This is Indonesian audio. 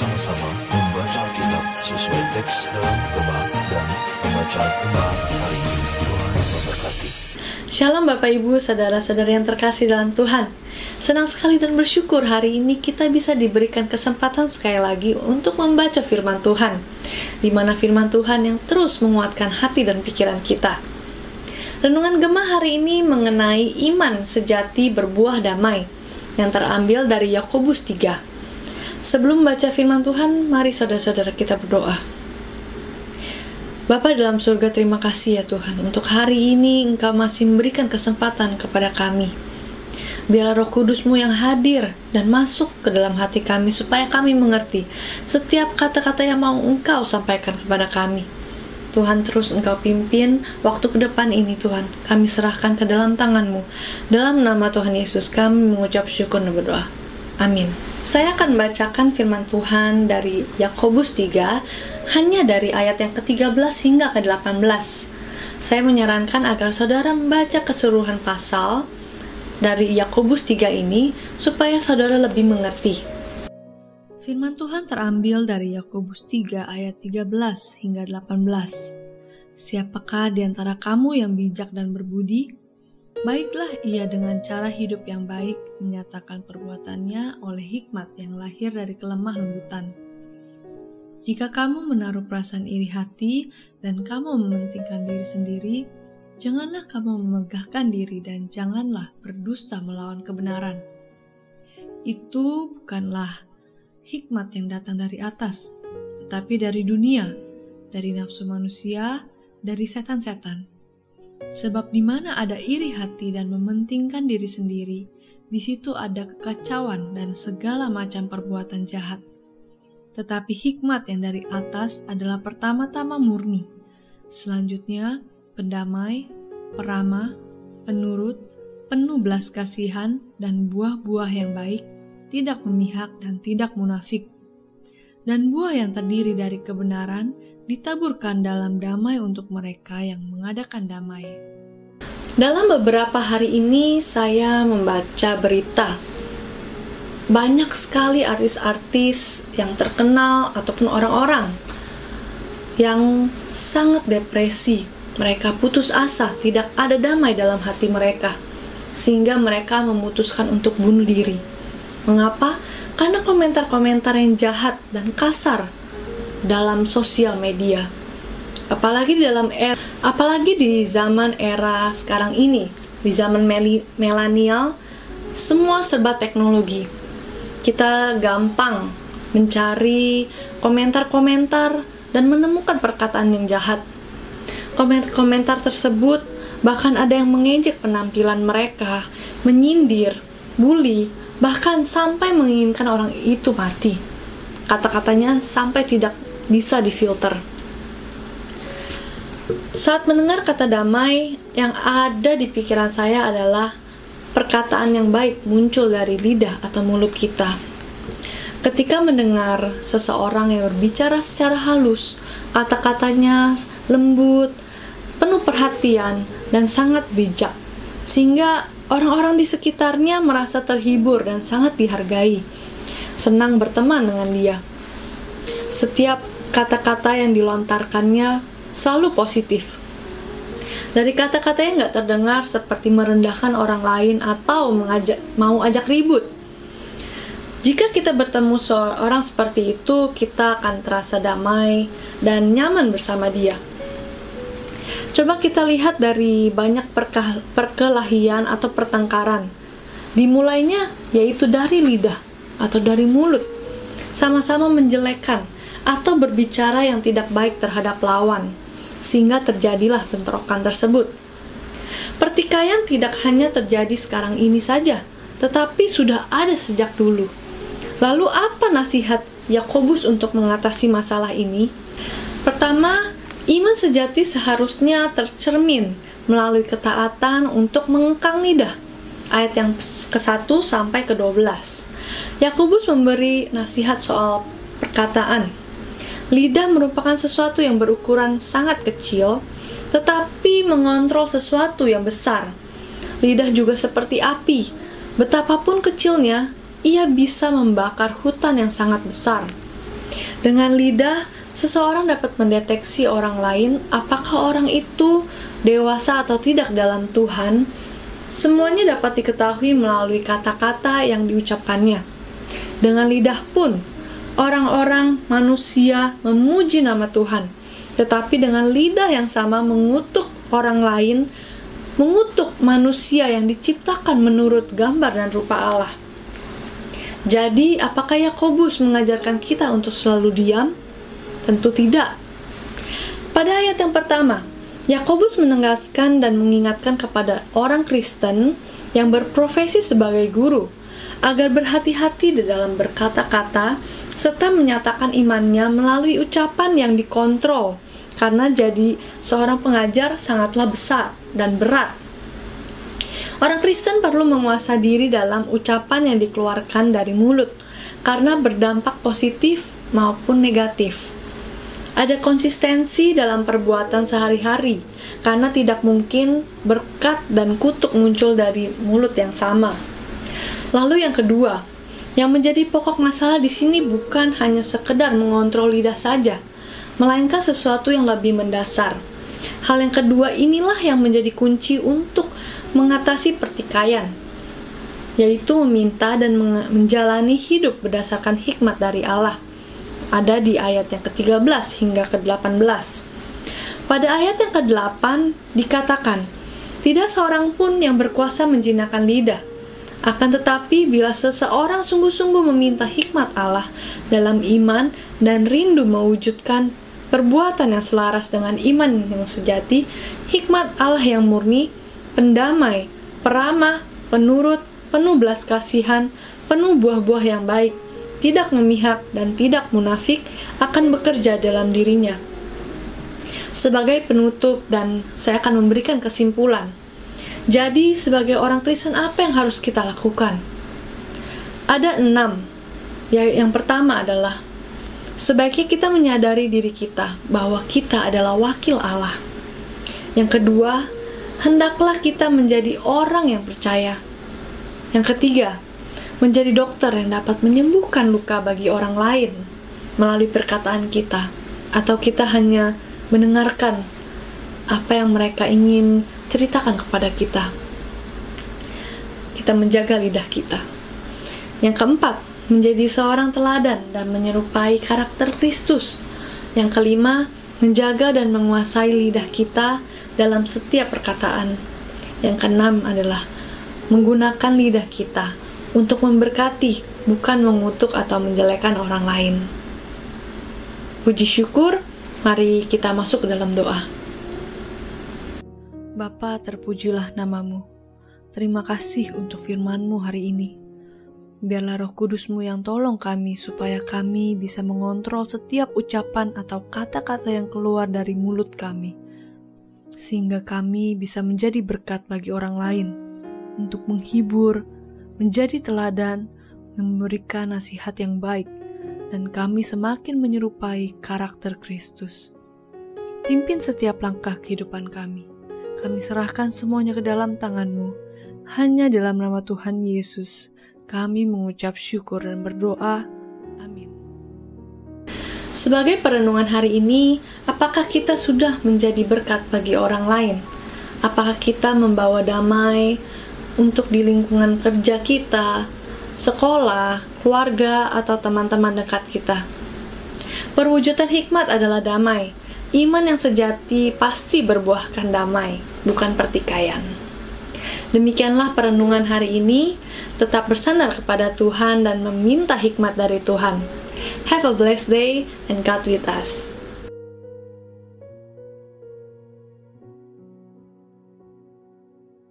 bersama-sama membaca Alkitab sesuai teks dalam Gemah dan pembacaan Gemah hari ini. Tuhan memberkati. Shalom Bapak Ibu, saudara-saudara yang terkasih dalam Tuhan. Senang sekali dan bersyukur hari ini kita bisa diberikan kesempatan sekali lagi untuk membaca firman Tuhan. Di mana firman Tuhan yang terus menguatkan hati dan pikiran kita. Renungan Gemah hari ini mengenai iman sejati berbuah damai yang terambil dari Yakobus 3. Sebelum membaca firman Tuhan, mari saudara-saudara kita berdoa. Bapa dalam surga terima kasih ya Tuhan untuk hari ini Engkau masih memberikan kesempatan kepada kami. Biarlah roh kudusmu yang hadir dan masuk ke dalam hati kami supaya kami mengerti setiap kata-kata yang mau Engkau sampaikan kepada kami. Tuhan terus Engkau pimpin waktu ke depan ini Tuhan. Kami serahkan ke dalam tanganmu. Dalam nama Tuhan Yesus kami mengucap syukur dan berdoa. Amin. Saya akan bacakan firman Tuhan dari Yakobus 3 hanya dari ayat yang ke-13 hingga ke-18. Saya menyarankan agar saudara membaca keseluruhan pasal dari Yakobus 3 ini supaya saudara lebih mengerti. Firman Tuhan terambil dari Yakobus 3 ayat 13 hingga 18. Siapakah di antara kamu yang bijak dan berbudi? Baiklah ia dengan cara hidup yang baik menyatakan perbuatannya oleh hikmat yang lahir dari kelemah lembutan. Jika kamu menaruh perasaan iri hati dan kamu mementingkan diri sendiri, janganlah kamu memegahkan diri dan janganlah berdusta melawan kebenaran. Itu bukanlah hikmat yang datang dari atas, tetapi dari dunia, dari nafsu manusia, dari setan-setan. Sebab di mana ada iri hati dan mementingkan diri sendiri, di situ ada kekacauan dan segala macam perbuatan jahat. Tetapi hikmat yang dari atas adalah pertama-tama murni, selanjutnya pendamai, peramah, penurut, penuh belas kasihan, dan buah-buah yang baik, tidak memihak dan tidak munafik. Dan buah yang terdiri dari kebenaran ditaburkan dalam damai untuk mereka yang mengadakan damai. Dalam beberapa hari ini saya membaca berita banyak sekali artis-artis yang terkenal ataupun orang-orang yang sangat depresi. Mereka putus asa, tidak ada damai dalam hati mereka, sehingga mereka memutuskan untuk bunuh diri. Mengapa? Karena komentar-komentar yang jahat dan kasar dalam sosial media. Apalagi di dalam era, apalagi di zaman era sekarang ini, di zaman milenial, semua serba teknologi. Kita gampang mencari komentar-komentar dan menemukan perkataan yang jahat. Komentar-komentar tersebut bahkan ada yang mengejek penampilan mereka, menyindir, bully, bahkan sampai menginginkan orang itu mati. Kata-katanya sampai tidak bisa difilter. Saat mendengar kata damai, yang ada di pikiran saya adalah perkataan yang baik muncul dari lidah atau mulut kita. Ketika mendengar seseorang yang berbicara secara halus, kata-katanya lembut, penuh perhatian, dan sangat bijak, sehingga orang-orang di sekitarnya merasa terhibur dan sangat dihargai, senang berteman dengan dia. Setiap kata-kata yang dilontarkannya selalu positif. Dari kata-kata yang nggak terdengar seperti merendahkan orang lain atau mengajak mau ajak ribut. Jika kita bertemu seorang seperti itu, kita akan terasa damai dan nyaman bersama dia. Coba kita lihat dari banyak perkelahian atau pertengkaran. Dimulainya yaitu dari lidah atau dari mulut. Sama-sama menjelekkan, atau berbicara yang tidak baik terhadap lawan, sehingga terjadilah bentrokan tersebut. Pertikaian tidak hanya terjadi sekarang ini saja, tetapi sudah ada sejak dulu. Lalu apa nasihat Yakobus untuk mengatasi masalah ini? Pertama, iman sejati seharusnya tercermin melalui ketaatan untuk mengekang lidah. Ayat yang ke-1 sampai ke-12. Yakobus memberi nasihat soal perkataan Lidah merupakan sesuatu yang berukuran sangat kecil, tetapi mengontrol sesuatu yang besar. Lidah juga seperti api. Betapapun kecilnya, ia bisa membakar hutan yang sangat besar. Dengan lidah, seseorang dapat mendeteksi orang lain apakah orang itu dewasa atau tidak dalam Tuhan. Semuanya dapat diketahui melalui kata-kata yang diucapkannya. Dengan lidah pun, orang-orang manusia memuji nama Tuhan, tetapi dengan lidah yang sama mengutuk orang lain, mengutuk manusia yang diciptakan menurut gambar dan rupa Allah. Jadi, apakah Yakobus mengajarkan kita untuk selalu diam? Tentu tidak. Pada ayat yang pertama, Yakobus menegaskan dan mengingatkan kepada orang Kristen yang berprofesi sebagai guru agar berhati-hati di dalam berkata-kata serta menyatakan imannya melalui ucapan yang dikontrol karena jadi seorang pengajar sangatlah besar dan berat Orang Kristen perlu menguasai diri dalam ucapan yang dikeluarkan dari mulut karena berdampak positif maupun negatif. Ada konsistensi dalam perbuatan sehari-hari karena tidak mungkin berkat dan kutuk muncul dari mulut yang sama. Lalu yang kedua, yang menjadi pokok masalah di sini bukan hanya sekedar mengontrol lidah saja, melainkan sesuatu yang lebih mendasar. Hal yang kedua inilah yang menjadi kunci untuk mengatasi pertikaian, yaitu meminta dan menjalani hidup berdasarkan hikmat dari Allah. Ada di ayat yang ke-13 hingga ke-18. Pada ayat yang ke-8 dikatakan, tidak seorang pun yang berkuasa menjinakkan lidah. Akan tetapi bila seseorang sungguh-sungguh meminta hikmat Allah dalam iman dan rindu mewujudkan perbuatan yang selaras dengan iman yang sejati, hikmat Allah yang murni pendamai, peramah, penurut, penuh belas kasihan, penuh buah-buah yang baik, tidak memihak dan tidak munafik akan bekerja dalam dirinya. Sebagai penutup dan saya akan memberikan kesimpulan. Jadi sebagai orang Kristen apa yang harus kita lakukan? Ada enam. Ya, yang pertama adalah sebaiknya kita menyadari diri kita bahwa kita adalah wakil Allah. Yang kedua, hendaklah kita menjadi orang yang percaya. Yang ketiga, menjadi dokter yang dapat menyembuhkan luka bagi orang lain melalui perkataan kita, atau kita hanya mendengarkan apa yang mereka ingin ceritakan kepada kita. Kita menjaga lidah kita. Yang keempat, menjadi seorang teladan dan menyerupai karakter Kristus. Yang kelima, menjaga dan menguasai lidah kita dalam setiap perkataan. Yang keenam adalah menggunakan lidah kita untuk memberkati, bukan mengutuk atau menjelekan orang lain. Puji syukur, mari kita masuk ke dalam doa. Bapa, terpujilah namamu. Terima kasih untuk firmanmu hari ini. Biarlah roh kudusmu yang tolong kami supaya kami bisa mengontrol setiap ucapan atau kata-kata yang keluar dari mulut kami sehingga kami bisa menjadi berkat bagi orang lain untuk menghibur, menjadi teladan, memberikan nasihat yang baik, dan kami semakin menyerupai karakter Kristus. Pimpin setiap langkah kehidupan kami. Kami serahkan semuanya ke dalam tangan-Mu. Hanya dalam nama Tuhan Yesus, kami mengucap syukur dan berdoa. Amin. Sebagai perenungan hari ini, apakah kita sudah menjadi berkat bagi orang lain? Apakah kita membawa damai untuk di lingkungan kerja kita, sekolah, keluarga, atau teman-teman dekat kita? Perwujudan hikmat adalah damai. Iman yang sejati pasti berbuahkan damai, bukan pertikaian. Demikianlah perenungan hari ini. Tetap bersandar kepada Tuhan dan meminta hikmat dari Tuhan. Have a blessed day and God with us.